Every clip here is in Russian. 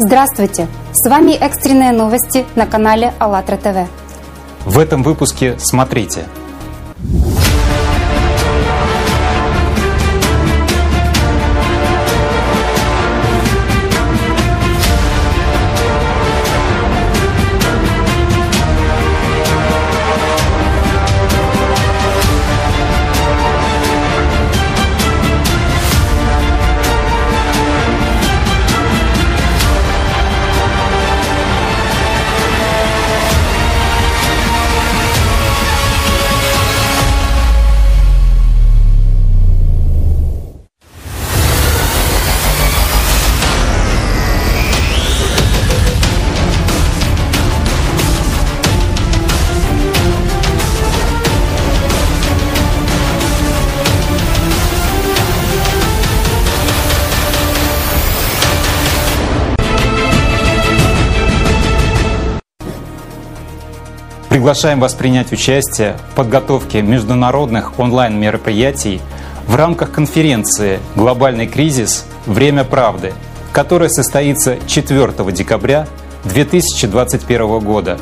Здравствуйте! С вами экстренные новости на канале АЛЛАТРА ТВ. В этом выпуске смотрите – Приглашаем вас принять участие в подготовке международных онлайн-мероприятий в рамках конференции «Глобальный кризис. Время правды», которая состоится 4 декабря 2021 года.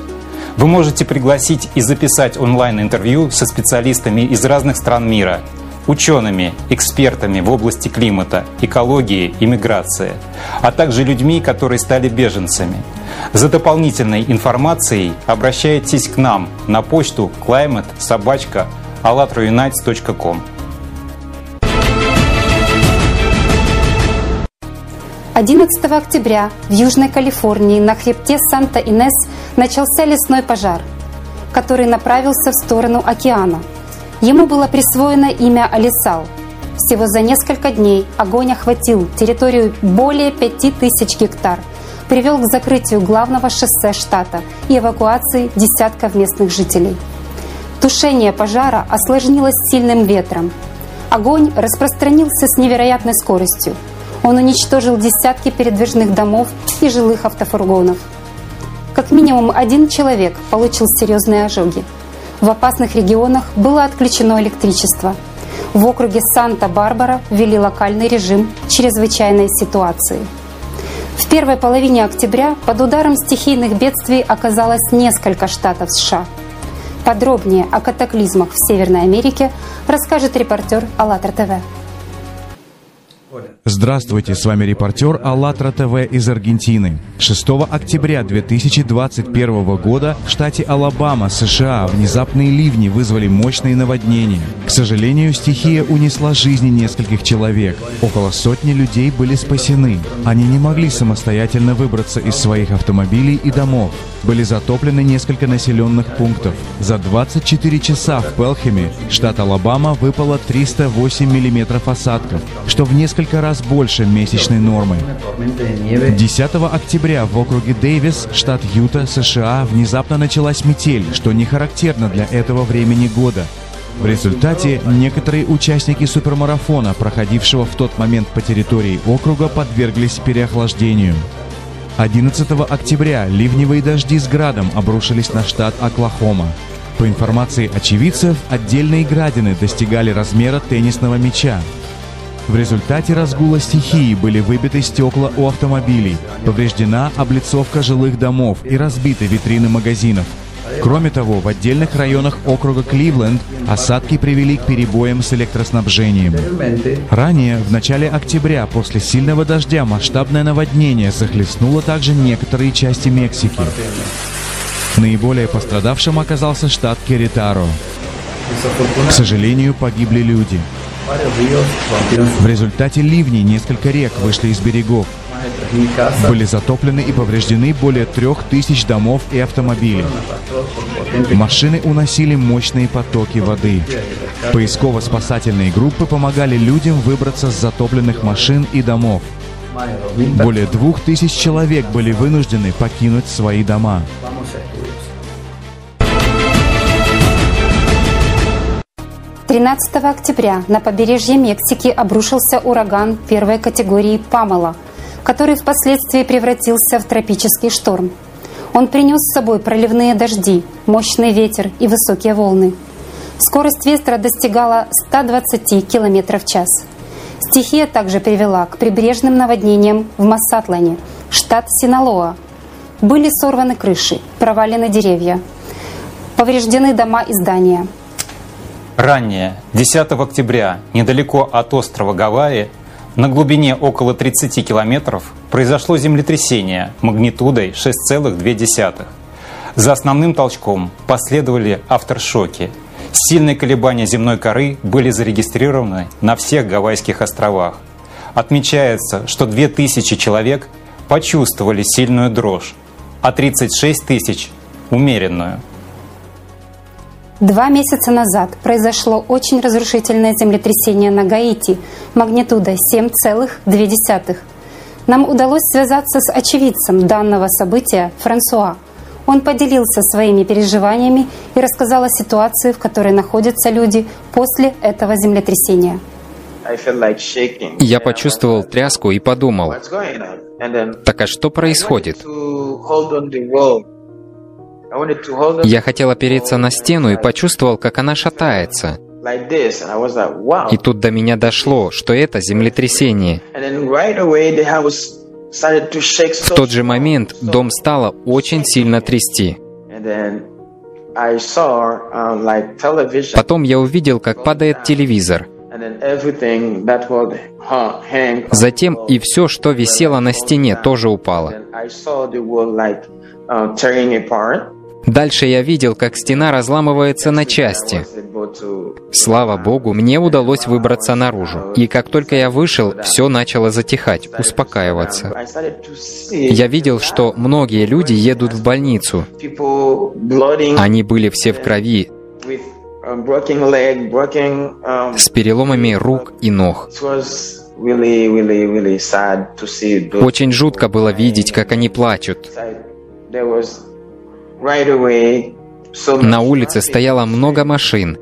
Вы можете пригласить и записать онлайн-интервью со специалистами из разных стран мира, учеными, экспертами в области климата, экологии и миграции, а также людьми, которые стали беженцами – за дополнительной информацией обращайтесь к нам на почту climate собачка allatrounites.com. Одиннадцатого октября в Южной Калифорнии на хребте Санта-Инес начался лесной пожар, который направился в сторону океана. Ему было присвоено имя Алисал. Всего за несколько дней огонь охватил территорию более 5000 гектар – привел к закрытию главного шоссе штата и эвакуации десятков местных жителей. Тушение пожара осложнилось сильным ветром. Огонь распространился с невероятной скоростью. Он уничтожил десятки передвижных домов и жилых автофургонов. Как минимум один человек получил серьезные ожоги. В опасных регионах было отключено электричество. В округе Санта-Барбара ввели локальный режим чрезвычайной ситуации – в первой половине октября под ударом стихийных бедствий оказалось несколько штатов США. Подробнее о катаклизмах в Северной Америке расскажет репортер АЛЛАТРА ТВ. Здравствуйте, с вами репортер АЛЛАТРА ТВ из Аргентины. 6 октября 2021 года в штате Алабама, США, внезапные ливни вызвали мощные наводнения. К сожалению, стихия унесла жизни нескольких человек. Около сотни людей были спасены. Они не могли самостоятельно выбраться из своих автомобилей и домов. Были затоплены несколько населенных пунктов. За 24 часа в Пелхеме, штат Алабама, выпало 308 миллиметров осадков, что в несколько раз больше месячной нормы. 10 октября в округе Дэвис, штат Юта, США, внезапно началась метель, что не характерно для этого времени года. В результате некоторые участники супермарафона, проходившего в тот момент по территории округа, подверглись переохлаждению. 11 октября ливневые дожди с градом обрушились на штат Оклахома. По информации очевидцев, отдельные градины достигали размера теннисного мяча. В результате разгула стихии были выбиты стекла у автомобилей, повреждена облицовка жилых домов и разбиты витрины магазинов – Кроме того, в отдельных районах округа Кливленд осадки привели к перебоям с электроснабжением. Ранее, в начале октября, после сильного дождя, масштабное наводнение захлестнуло также некоторые части Мексики. Наиболее пострадавшим оказался штат Керитаро. К сожалению, погибли люди. В результате ливней несколько рек вышли из берегов. Были затоплены и повреждены более трех тысяч домов и автомобилей. Машины уносили мощные потоки воды. Поисково-спасательные группы помогали людям выбраться с затопленных машин и домов. Более двух тысяч человек были вынуждены покинуть свои дома. 13 октября на побережье Мексики обрушился ураган первой категории Памела – который впоследствии превратился в тропический шторм. Он принес с собой проливные дожди, мощный ветер и высокие волны. Скорость ветра достигала 120 км в час. Стихия также привела к прибрежным наводнениям в Массатлане, штат Синалоа. Были сорваны крыши, провалены деревья, повреждены дома и здания. Ранее, 10 октября, недалеко от острова Гавайи, на глубине около 30 километров, произошло землетрясение магнитудой 6,2. За основным толчком последовали авторшоки. Сильные колебания земной коры были зарегистрированы на всех Гавайских островах. Отмечается, что 2000 человек почувствовали сильную дрожь, а 36 тысяч – умеренную. Два месяца назад произошло очень разрушительное землетрясение на Гаити магнитудой 7,2. Нам удалось связаться с очевидцем данного события Франсуа. Он поделился своими переживаниями и рассказал о ситуации, в которой находятся люди после этого землетрясения. Я почувствовал тряску и подумал, так а что происходит? Я хотел опереться на стену и почувствовал, как она шатается. И тут до меня дошло, что это землетрясение. В тот же момент дом стало очень сильно трясти. Потом я увидел, как падает телевизор. Затем и все, что висело на стене, тоже упало. Дальше я видел, как стена разламывается на части. Слава Богу, мне удалось выбраться наружу. И как только я вышел, все начало затихать, успокаиваться. Я видел, что многие люди едут в больницу. Они были все в крови, с переломами рук и ног. Очень жутко было видеть, как они плачут. На улице стояло много машин.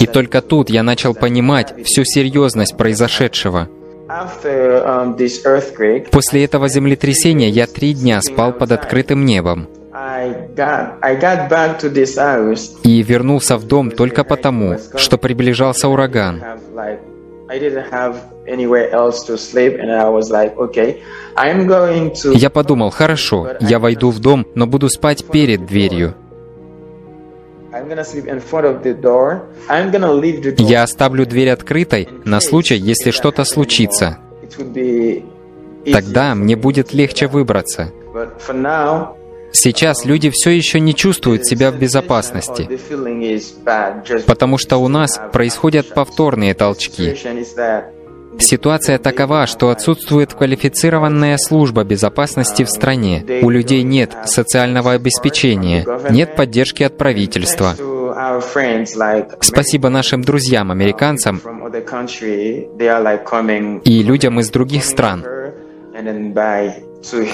И только тут я начал понимать всю серьезность произошедшего. После этого землетрясения я три дня спал под открытым небом. И вернулся в дом только потому, что приближался ураган. Я подумал, хорошо, я войду в дом, но буду спать перед дверью. Я оставлю дверь открытой на случай, если что-то случится. Тогда мне будет легче выбраться. Сейчас люди все еще не чувствуют себя в безопасности, потому что у нас происходят повторные толчки. Ситуация такова, что отсутствует квалифицированная служба безопасности в стране. У людей нет социального обеспечения, нет поддержки от правительства. Спасибо нашим друзьям, американцам и людям из других стран.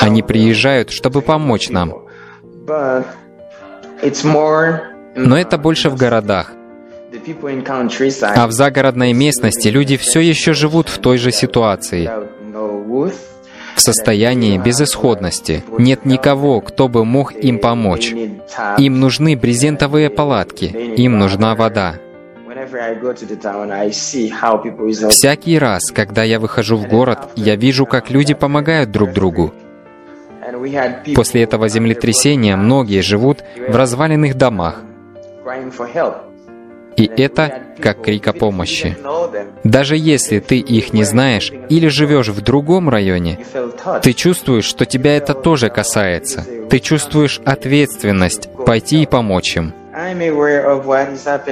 Они приезжают, чтобы помочь нам. Но это больше в городах. А в загородной местности люди все еще живут в той же ситуации, в состоянии безысходности. Нет никого, кто бы мог им помочь. Им нужны брезентовые палатки, им нужна вода. Всякий раз, когда я выхожу в город, я вижу, как люди помогают друг другу. После этого землетрясения многие живут в разваленных домах. И это как крик о помощи. Даже если ты их не знаешь или живешь в другом районе, ты чувствуешь, что тебя это тоже касается. Ты чувствуешь ответственность пойти и помочь им.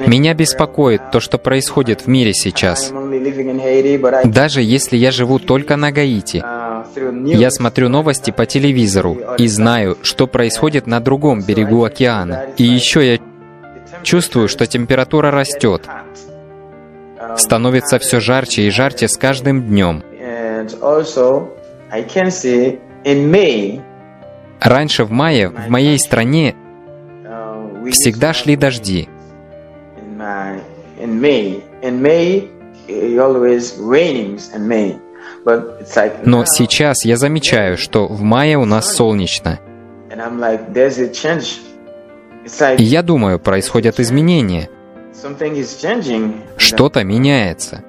Меня беспокоит то, что происходит в мире сейчас. Даже если я живу только на Гаити, я смотрю новости по телевизору и знаю, что происходит на другом берегу океана. И еще я чувствую, что температура растет. Становится все жарче и жарче с каждым днем. Раньше в мае в моей стране всегда шли дожди. Но сейчас я замечаю, что в мае у нас солнечно. И я думаю, происходят изменения. Что-то меняется.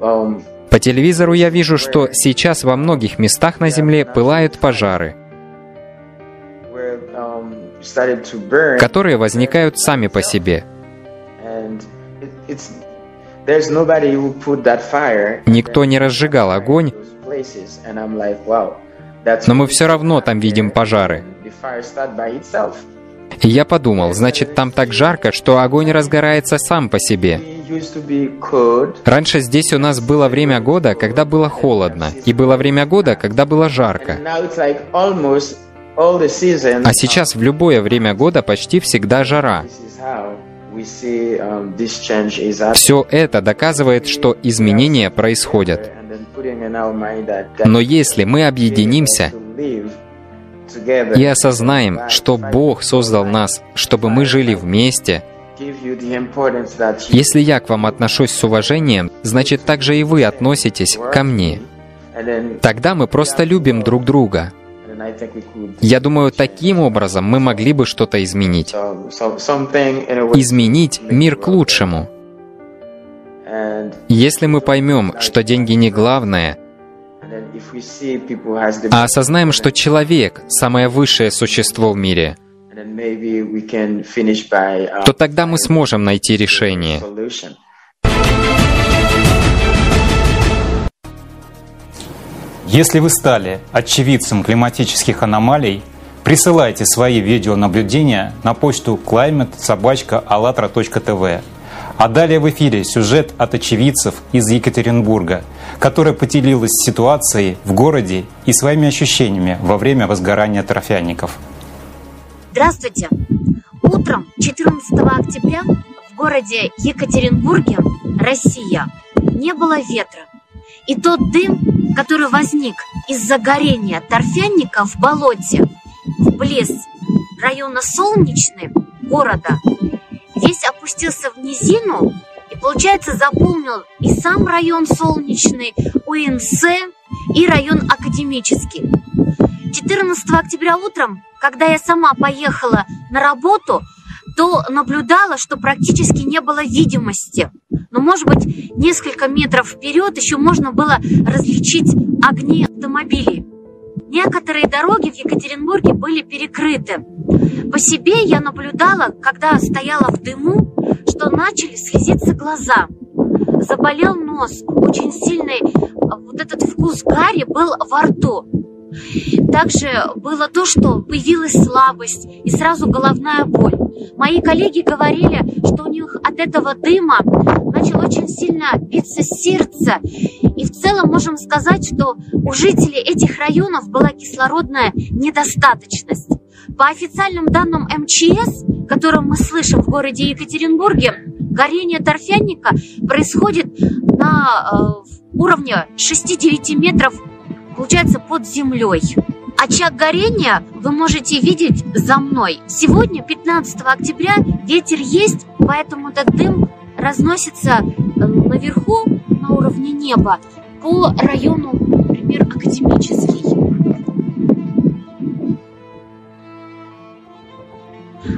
Um, По телевизору я вижу, что сейчас во многих местах на Земле пылают пожары, um, которые возникают сами по себе. Никто не разжигал огонь, но мы все равно там видим пожары. И я подумал, значит, там так жарко, что огонь разгорается сам по себе. Раньше здесь у нас было время года, когда было холодно, и было время года, когда было жарко. А сейчас в любое время года почти всегда жара. Все это доказывает, что изменения происходят. Но если мы объединимся и осознаем, что Бог создал нас, чтобы мы жили вместе, если я к вам отношусь с уважением, значит также и вы относитесь ко мне. Тогда мы просто любим друг друга. Я думаю, таким образом мы могли бы что-то изменить. Изменить мир к лучшему. Если мы поймем, что деньги не главное, а осознаем, что человек — самое высшее существо в мире, то тогда мы сможем найти решение. Если вы стали очевидцем климатических аномалий, присылайте свои видеонаблюдения на почту climate.sobachka.allatra.tv. А далее в эфире сюжет от очевидцев из Екатеринбурга, которая поделилась ситуацией в городе и своими ощущениями во время возгорания торфяников. Здравствуйте! Утром 14 октября в городе Екатеринбурге, Россия, не было ветра. И тот дым, который возник из-за горения торфяника в болоте, вблиз района Солнечный города, весь опустился в низину и, получается, заполнил и сам район Солнечный, УНС и район Академический. 14 октября утром, когда я сама поехала на работу, то наблюдала, что практически не было видимости. Но, может быть, несколько метров вперед еще можно было различить огни автомобилей. Некоторые дороги в Екатеринбурге были перекрыты. По себе я наблюдала, когда стояла в дыму, что начали слезиться глаза. Заболел нос, очень сильный вот этот вкус гари был во рту. Также было то, что появилась слабость и сразу головная боль. Мои коллеги говорили, что у них от этого дыма начало очень сильно биться сердце. И в целом можем сказать, что у жителей этих районов была кислородная недостаточность. По официальным данным МЧС, которые мы слышим в городе Екатеринбурге, горение торфяника происходит на э, уровне 6-9 метров получается под землей. Очаг горения вы можете видеть за мной. Сегодня, 15 октября, ветер есть, поэтому этот дым разносится э, наверху, на уровне неба, по району, например, Академический.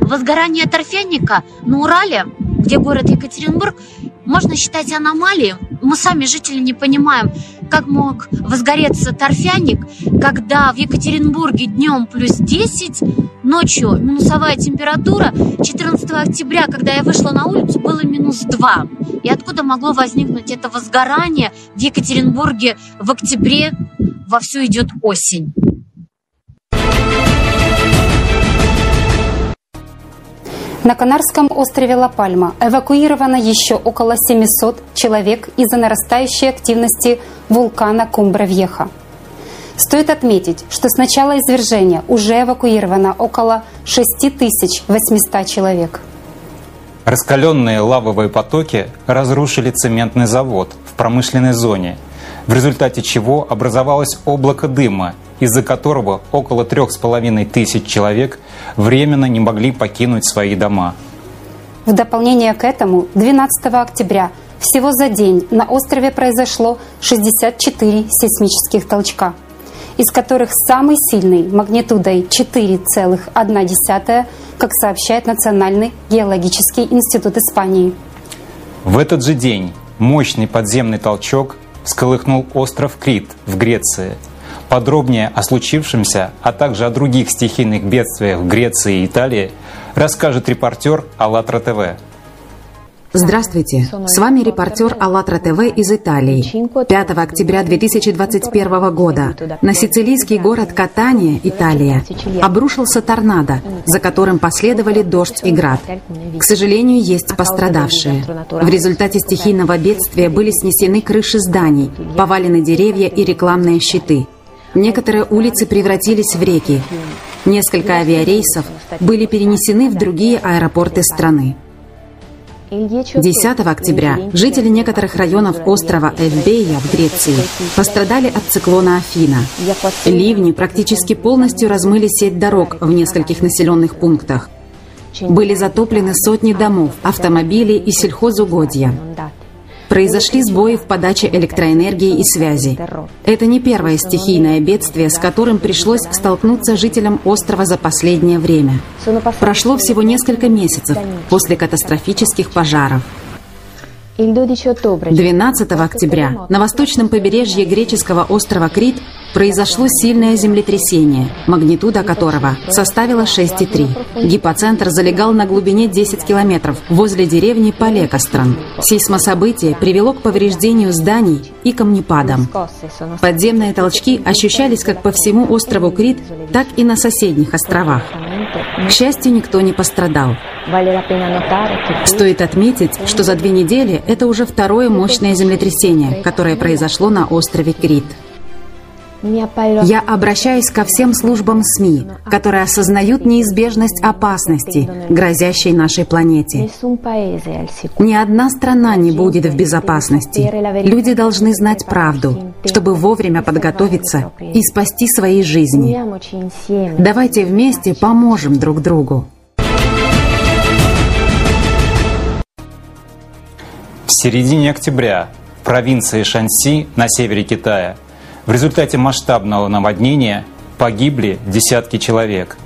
Возгорание торфяника на Урале, где город Екатеринбург, можно считать аномалией. Мы сами, жители, не понимаем, как мог возгореться торфяник, когда в Екатеринбурге днем плюс 10, ночью минусовая температура. 14 октября, когда я вышла на улицу, было минус 2. И откуда могло возникнуть это возгорание в Екатеринбурге в октябре? Вовсю идет осень. На Канарском острове Ла-Пальма эвакуировано еще около 700 человек из-за нарастающей активности вулкана Кумбра-Вьеха. Стоит отметить, что с начала извержения уже эвакуировано около 6800 человек. Раскаленные лавовые потоки разрушили цементный завод в промышленной зоне, в результате чего образовалось облако дыма из-за которого около трех с половиной тысяч человек временно не могли покинуть свои дома. В дополнение к этому 12 октября всего за день на острове произошло 64 сейсмических толчка, из которых самый сильный магнитудой 4,1, как сообщает Национальный геологический институт Испании. В этот же день мощный подземный толчок всколыхнул остров Крит в Греции. Подробнее о случившемся, а также о других стихийных бедствиях в Греции и Италии расскажет репортер АЛЛАТРА ТВ. Здравствуйте, с вами репортер АЛЛАТРА ТВ из Италии. 5 октября 2021 года на сицилийский город Катания, Италия, обрушился торнадо, за которым последовали дождь и град. К сожалению, есть пострадавшие. В результате стихийного бедствия были снесены крыши зданий, повалены деревья и рекламные щиты. Некоторые улицы превратились в реки. Несколько авиарейсов были перенесены в другие аэропорты страны. 10 октября жители некоторых районов острова Эльбея в Греции пострадали от циклона Афина. Ливни практически полностью размыли сеть дорог в нескольких населенных пунктах. Были затоплены сотни домов, автомобилей и сельхозугодья. Произошли сбои в подаче электроэнергии и связи. Это не первое стихийное бедствие, с которым пришлось столкнуться жителям острова за последнее время. Прошло всего несколько месяцев после катастрофических пожаров. 12 октября на восточном побережье греческого острова Крит произошло сильное землетрясение, магнитуда которого составила 6,3. Гипоцентр залегал на глубине 10 километров возле деревни Палекостран. Сейсмособытие привело к повреждению зданий и камнепадам. Подземные толчки ощущались как по всему острову Крит, так и на соседних островах. К счастью, никто не пострадал. Стоит отметить, что за две недели это уже второе мощное землетрясение, которое произошло на острове Крит. Я обращаюсь ко всем службам СМИ, которые осознают неизбежность опасности, грозящей нашей планете. Ни одна страна не будет в безопасности. Люди должны знать правду, чтобы вовремя подготовиться и спасти свои жизни. Давайте вместе поможем друг другу. В середине октября в провинции Шанси на севере Китая в результате масштабного наводнения погибли десятки человек.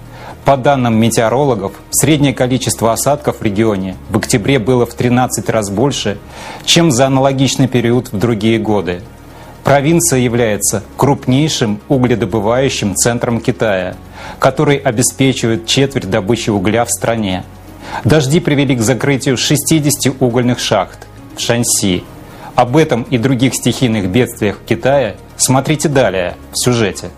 По данным метеорологов, среднее количество осадков в регионе в октябре было в 13 раз больше, чем за аналогичный период в другие годы. Провинция является крупнейшим угледобывающим центром Китая, который обеспечивает четверть добычи угля в стране. Дожди привели к закрытию 60 угольных шахт в Шанси. Об этом и других стихийных бедствиях Китая смотрите далее в сюжете.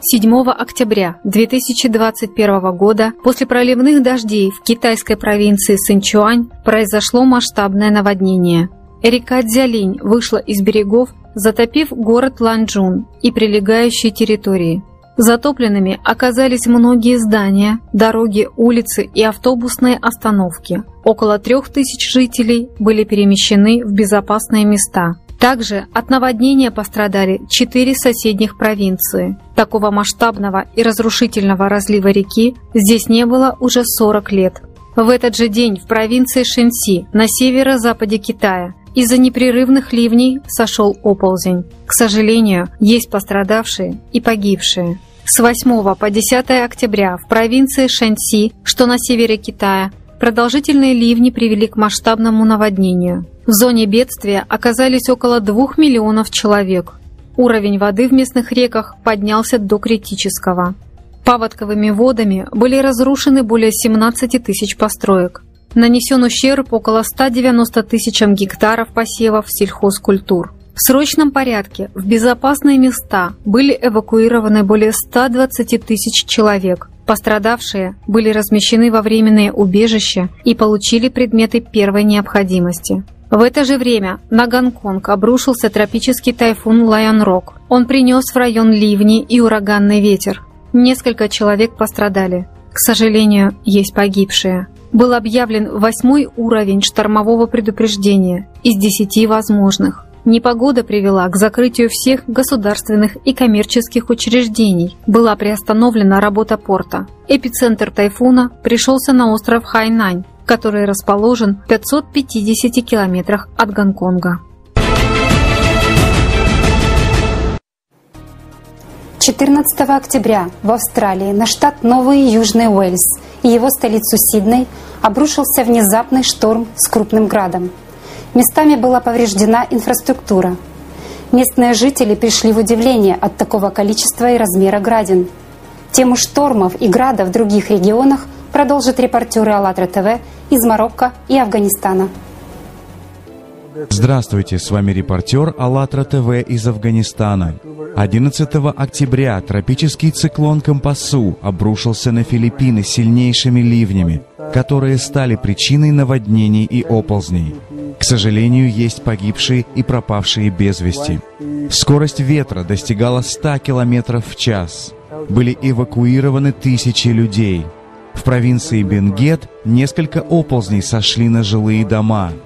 7 октября 2021 года после проливных дождей в китайской провинции Синчуань произошло масштабное наводнение. Река Дзялинь вышла из берегов, затопив город Ланчжун и прилегающие территории. Затопленными оказались многие здания, дороги, улицы и автобусные остановки. Около трех тысяч жителей были перемещены в безопасные места. Также от наводнения пострадали четыре соседних провинции. Такого масштабного и разрушительного разлива реки здесь не было уже 40 лет. В этот же день в провинции Шэньси на северо-западе Китая из-за непрерывных ливней сошел оползень. К сожалению, есть пострадавшие и погибшие. С 8 по 10 октября в провинции Шаньси, что на севере Китая, продолжительные ливни привели к масштабному наводнению. В зоне бедствия оказались около 2 миллионов человек. Уровень воды в местных реках поднялся до критического. Паводковыми водами были разрушены более 17 тысяч построек. Нанесен ущерб около 190 тысячам гектаров посевов сельхозкультур. В срочном порядке в безопасные места были эвакуированы более 120 тысяч человек. Пострадавшие были размещены во временные убежища и получили предметы первой необходимости. В это же время на Гонконг обрушился тропический тайфун Лайон Рок. Он принес в район ливни и ураганный ветер. Несколько человек пострадали. К сожалению, есть погибшие был объявлен восьмой уровень штормового предупреждения из десяти возможных. Непогода привела к закрытию всех государственных и коммерческих учреждений. Была приостановлена работа порта. Эпицентр тайфуна пришелся на остров Хайнань, который расположен в 550 километрах от Гонконга. 14 октября в Австралии на штат Новый Южный Уэльс и его столицу Сидней обрушился внезапный шторм с крупным градом. Местами была повреждена инфраструктура. Местные жители пришли в удивление от такого количества и размера градин. Тему штормов и града в других регионах продолжат репортеры АЛЛАТРА ТВ из Марокко и Афганистана. Здравствуйте, с вами репортер АЛЛАТРА ТВ из Афганистана. 11 октября тропический циклон Компасу обрушился на Филиппины сильнейшими ливнями, которые стали причиной наводнений и оползней. К сожалению, есть погибшие и пропавшие без вести. Скорость ветра достигала 100 км в час. Были эвакуированы тысячи людей. В провинции Бенгет несколько оползней сошли на жилые дома –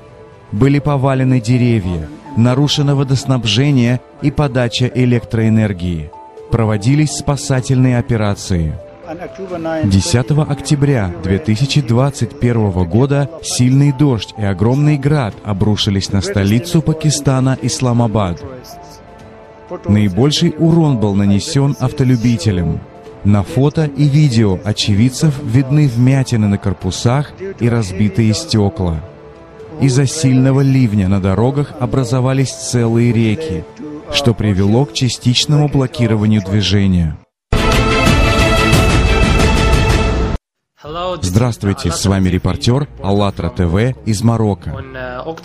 были повалены деревья, нарушено водоснабжение и подача электроэнергии. Проводились спасательные операции. 10 октября 2021 года сильный дождь и огромный град обрушились на столицу Пакистана Исламабад. Наибольший урон был нанесен автолюбителям. На фото и видео очевидцев видны вмятины на корпусах и разбитые стекла. Из-за сильного ливня на дорогах образовались целые реки, что привело к частичному блокированию движения. Здравствуйте, с вами репортер АЛЛАТРА ТВ из Марокко.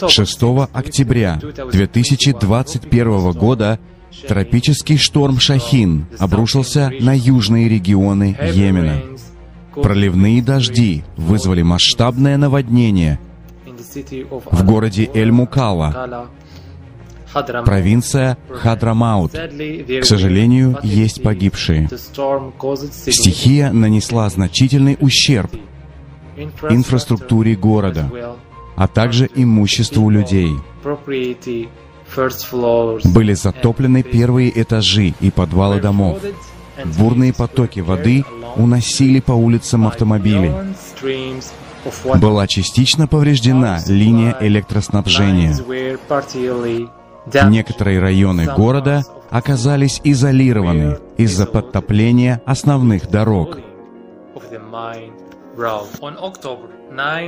6 октября 2021 года тропический шторм Шахин обрушился на южные регионы Йемена. Проливные дожди вызвали масштабное наводнение – в городе Эль-Мукала, провинция Хадрамаут. К сожалению, есть погибшие. Стихия нанесла значительный ущерб инфраструктуре города, а также имуществу людей. Были затоплены первые этажи и подвалы домов. Бурные потоки воды уносили по улицам автомобили. Была частично повреждена линия электроснабжения. Некоторые районы города оказались изолированы из-за подтопления основных дорог.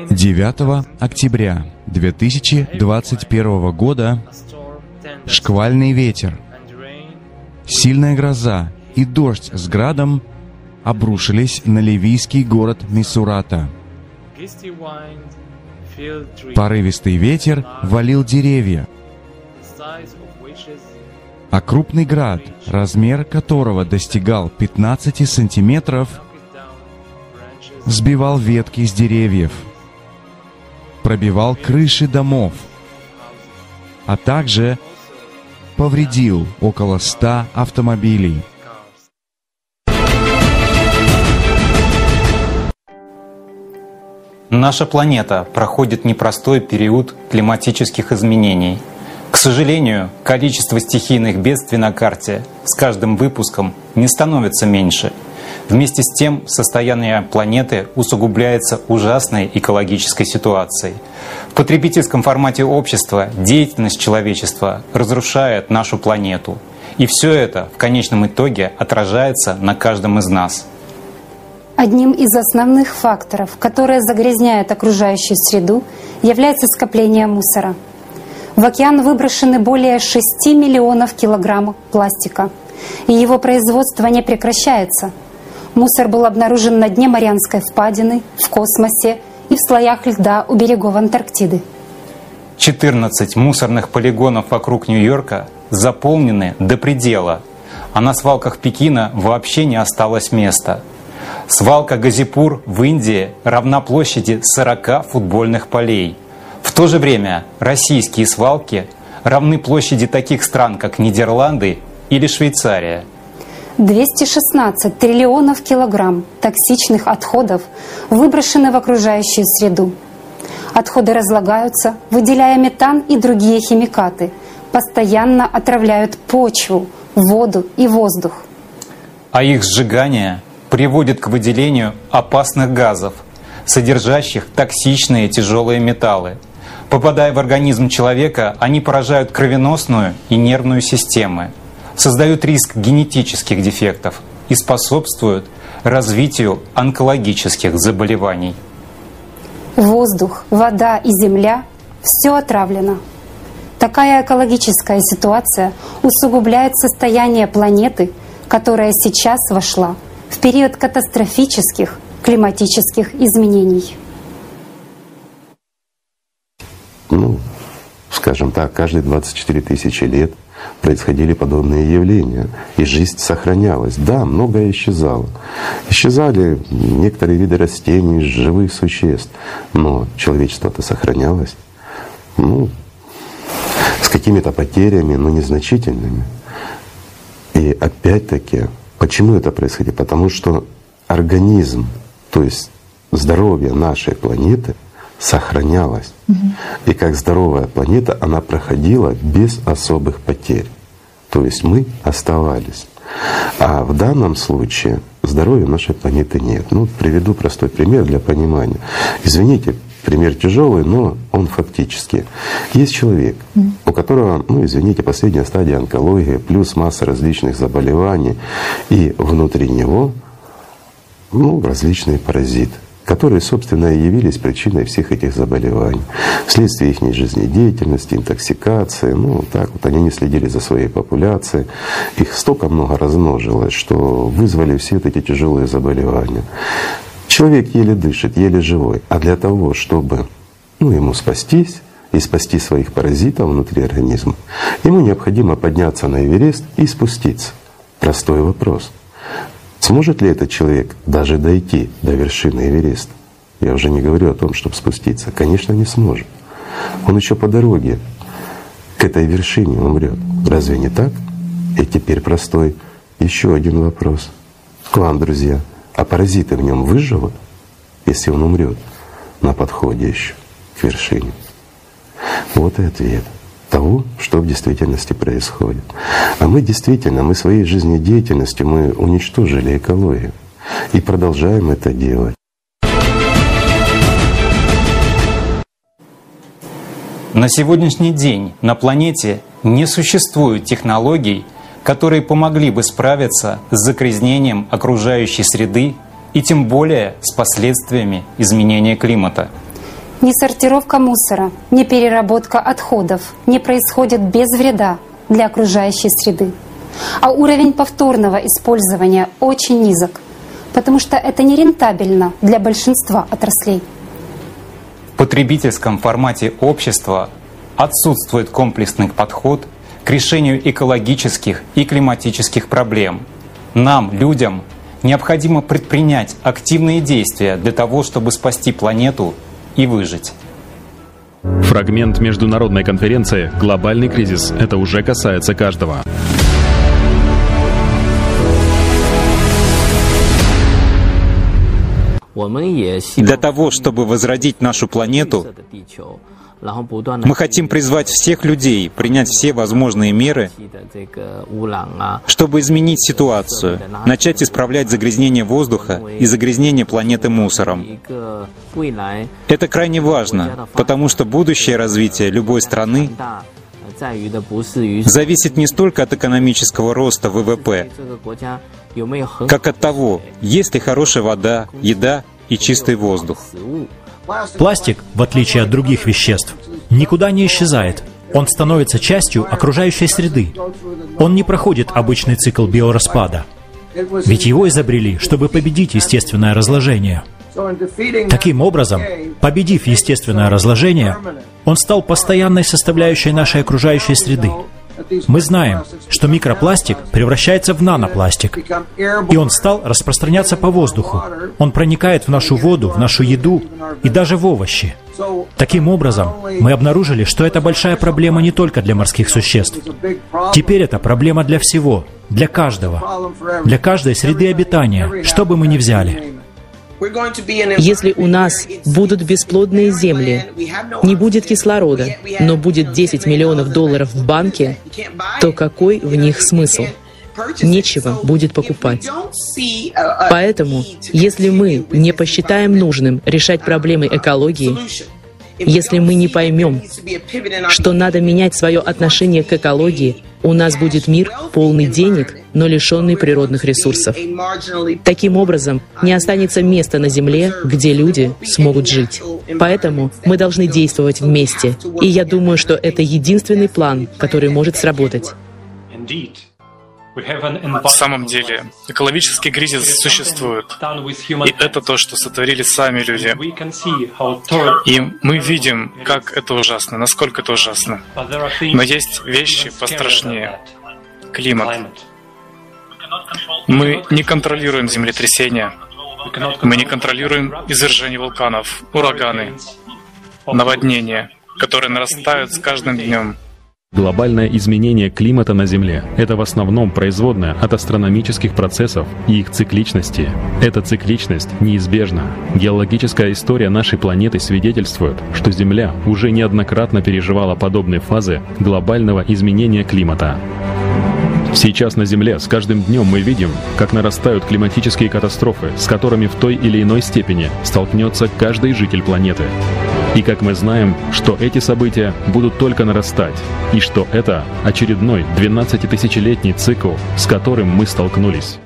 9 октября 2021 года шквальный ветер, сильная гроза и дождь с градом обрушились на ливийский город Мисурата – Порывистый ветер валил деревья, а крупный град, размер которого достигал 15 сантиметров, сбивал ветки с деревьев, пробивал крыши домов, а также повредил около 100 автомобилей. Наша планета проходит непростой период климатических изменений. К сожалению, количество стихийных бедствий на карте с каждым выпуском не становится меньше. Вместе с тем состояние планеты усугубляется ужасной экологической ситуацией. В потребительском формате общества деятельность человечества разрушает нашу планету. И все это в конечном итоге отражается на каждом из нас – Одним из основных факторов, которые загрязняют окружающую среду, является скопление мусора. В океан выброшены более 6 миллионов килограммов пластика, и его производство не прекращается. Мусор был обнаружен на дне Марианской впадины, в космосе и в слоях льда у берегов Антарктиды. 14 мусорных полигонов вокруг Нью-Йорка заполнены до предела, а на свалках Пекина вообще не осталось места – Свалка Газипур в Индии равна площади 40 футбольных полей. В то же время российские свалки равны площади таких стран, как Нидерланды или Швейцария. 216 триллионов килограмм токсичных отходов выброшены в окружающую среду. Отходы разлагаются, выделяя метан и другие химикаты, постоянно отравляют почву, воду и воздух. А их сжигание приводит к выделению опасных газов, содержащих токсичные тяжелые металлы. Попадая в организм человека, они поражают кровеносную и нервную системы, создают риск генетических дефектов и способствуют развитию онкологических заболеваний. Воздух, вода и земля Все отравлено. Такая экологическая ситуация усугубляет состояние планеты, которая сейчас вошла в период катастрофических климатических изменений. Ну, скажем так, каждые 24 тысячи лет происходили подобные явления, и жизнь сохранялась. Да, многое исчезало. Исчезали некоторые виды растений, живых существ, но человечество-то сохранялось. Ну, с какими-то потерями, но незначительными. И опять-таки, почему это происходит? Потому что организм, то есть здоровье нашей планеты сохранялось. Угу. И как здоровая планета, она проходила без особых потерь. То есть мы оставались. А в данном случае здоровья нашей планеты нет. Ну, приведу простой пример для понимания. Извините, пример тяжелый, но он фактически. Есть человек, у которого, ну извините, последняя стадия онкологии, плюс масса различных заболеваний, и внутри него ну, различные паразиты которые, собственно, и явились причиной всех этих заболеваний. Вследствие их жизнедеятельности, интоксикации, ну так вот они не следили за своей популяцией. Их столько много размножилось, что вызвали все эти тяжелые заболевания. Человек еле дышит, еле живой. А для того, чтобы ну, ему спастись и спасти своих паразитов внутри организма, ему необходимо подняться на Эверест и спуститься. Простой вопрос. Сможет ли этот человек даже дойти до вершины Эвереста? Я уже не говорю о том, чтобы спуститься. Конечно, не сможет. Он еще по дороге к этой вершине умрет. Разве не так? И теперь простой еще один вопрос к вам, друзья. А паразиты в нем выживут, если он умрет на подходе еще к вершине? Вот и ответ того, что в действительности происходит. А мы действительно, мы своей жизнедеятельностью мы уничтожили экологию и продолжаем это делать. На сегодняшний день на планете не существует технологий, которые помогли бы справиться с загрязнением окружающей среды и тем более с последствиями изменения климата – ни сортировка мусора, ни переработка отходов не происходит без вреда для окружающей среды. А уровень повторного использования очень низок, потому что это нерентабельно для большинства отраслей. В потребительском формате общества отсутствует комплексный подход к решению экологических и климатических проблем. Нам, людям, необходимо предпринять активные действия для того, чтобы спасти планету и выжить. Фрагмент международной конференции «Глобальный кризис». Это уже касается каждого. Для того, чтобы возродить нашу планету, мы хотим призвать всех людей принять все возможные меры, чтобы изменить ситуацию, начать исправлять загрязнение воздуха и загрязнение планеты мусором. Это крайне важно, потому что будущее развитие любой страны зависит не столько от экономического роста ВВП, как от того, есть ли хорошая вода, еда и чистый воздух. Пластик, в отличие от других веществ, никуда не исчезает. Он становится частью окружающей среды. Он не проходит обычный цикл биораспада. Ведь его изобрели, чтобы победить естественное разложение. Таким образом, победив естественное разложение, он стал постоянной составляющей нашей окружающей среды. Мы знаем, что микропластик превращается в нанопластик, и он стал распространяться по воздуху. Он проникает в нашу воду, в нашу еду и даже в овощи. Таким образом, мы обнаружили, что это большая проблема не только для морских существ. Теперь это проблема для всего, для каждого, для каждой среды обитания, что бы мы ни взяли. Если у нас будут бесплодные земли, не будет кислорода, но будет 10 миллионов долларов в банке, то какой в них смысл? Нечего будет покупать. Поэтому, если мы не посчитаем нужным решать проблемы экологии, Если мы не поймем, что надо менять свое отношение к экологии, у нас будет мир полный денег, но лишенный природных ресурсов. Таким образом, не останется места на Земле, где люди смогут жить. Поэтому мы должны действовать вместе. И я думаю, что это единственный план, который может сработать. В самом деле, экологический кризис существует. И это то, что сотворили сами люди. И мы видим, как это ужасно, насколько это ужасно. Но есть вещи пострашнее. Климат. Мы не контролируем землетрясения. Мы не контролируем извержение вулканов, ураганы, наводнения, которые нарастают с каждым днем. Глобальное изменение климата на Земле – это в основном производное от астрономических процессов и их цикличности. Эта цикличность неизбежна. Геологическая история нашей планеты свидетельствует, что Земля уже неоднократно переживала подобные фазы глобального изменения климата. Сейчас на Земле с каждым днем мы видим, как нарастают климатические катастрофы, с которыми в той или иной степени столкнется каждый житель планеты. И как мы знаем, что эти события будут только нарастать, и что это очередной 12-тысячелетний цикл, с которым мы столкнулись.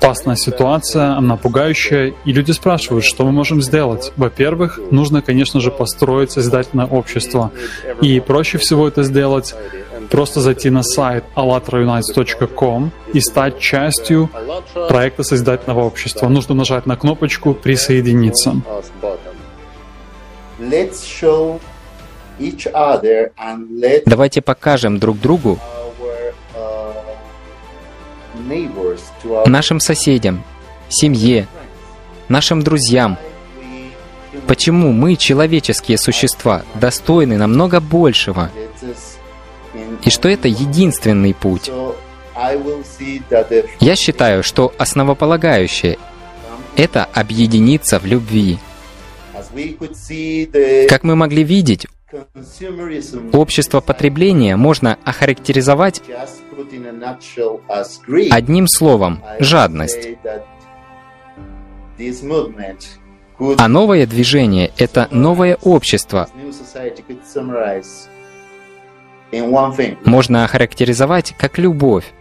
Опасная ситуация, она пугающая, и люди спрашивают, что мы можем сделать. Во-первых, нужно, конечно же, построить созидательное общество. И проще всего это сделать просто зайти на сайт allatraunites.com и стать частью проекта Созидательного общества. Нужно нажать на кнопочку «Присоединиться». Давайте покажем друг другу, нашим соседям, семье, нашим друзьям, почему мы, человеческие существа, достойны намного большего, и что это единственный путь. Я считаю, что основополагающее — это объединиться в любви. Как мы могли видеть, общество потребления можно охарактеризовать одним словом — жадность. А новое движение — это новое общество, можно охарактеризовать как любовь.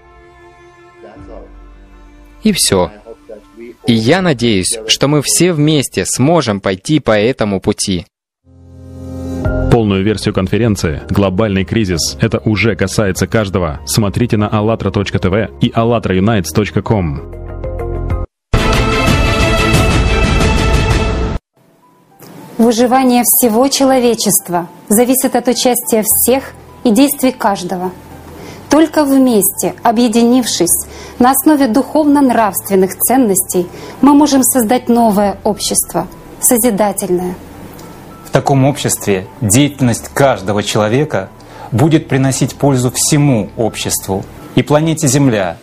И все. И я надеюсь, что мы все вместе сможем пойти по этому пути. Полную версию конференции «Глобальный кризис» — это уже касается каждого. Смотрите на allatra.tv и allatraunites.com. Выживание всего человечества зависит от участия всех и действий каждого. Только вместе, объединившись на основе духовно-нравственных ценностей, мы можем создать новое общество, созидательное. В таком обществе деятельность каждого человека будет приносить пользу всему обществу и планете Земля.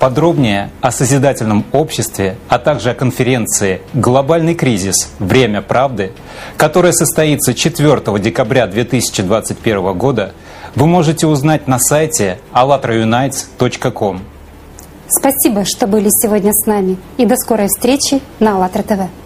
Подробнее о созидательном обществе, а также о конференции «Глобальный кризис. Время правды», которая состоится 4 декабря 2021 года – вы можете узнать на сайте allatraunites.com. Спасибо, что были сегодня с нами, и до скорой встречи на АЛЛАТРА ТВ.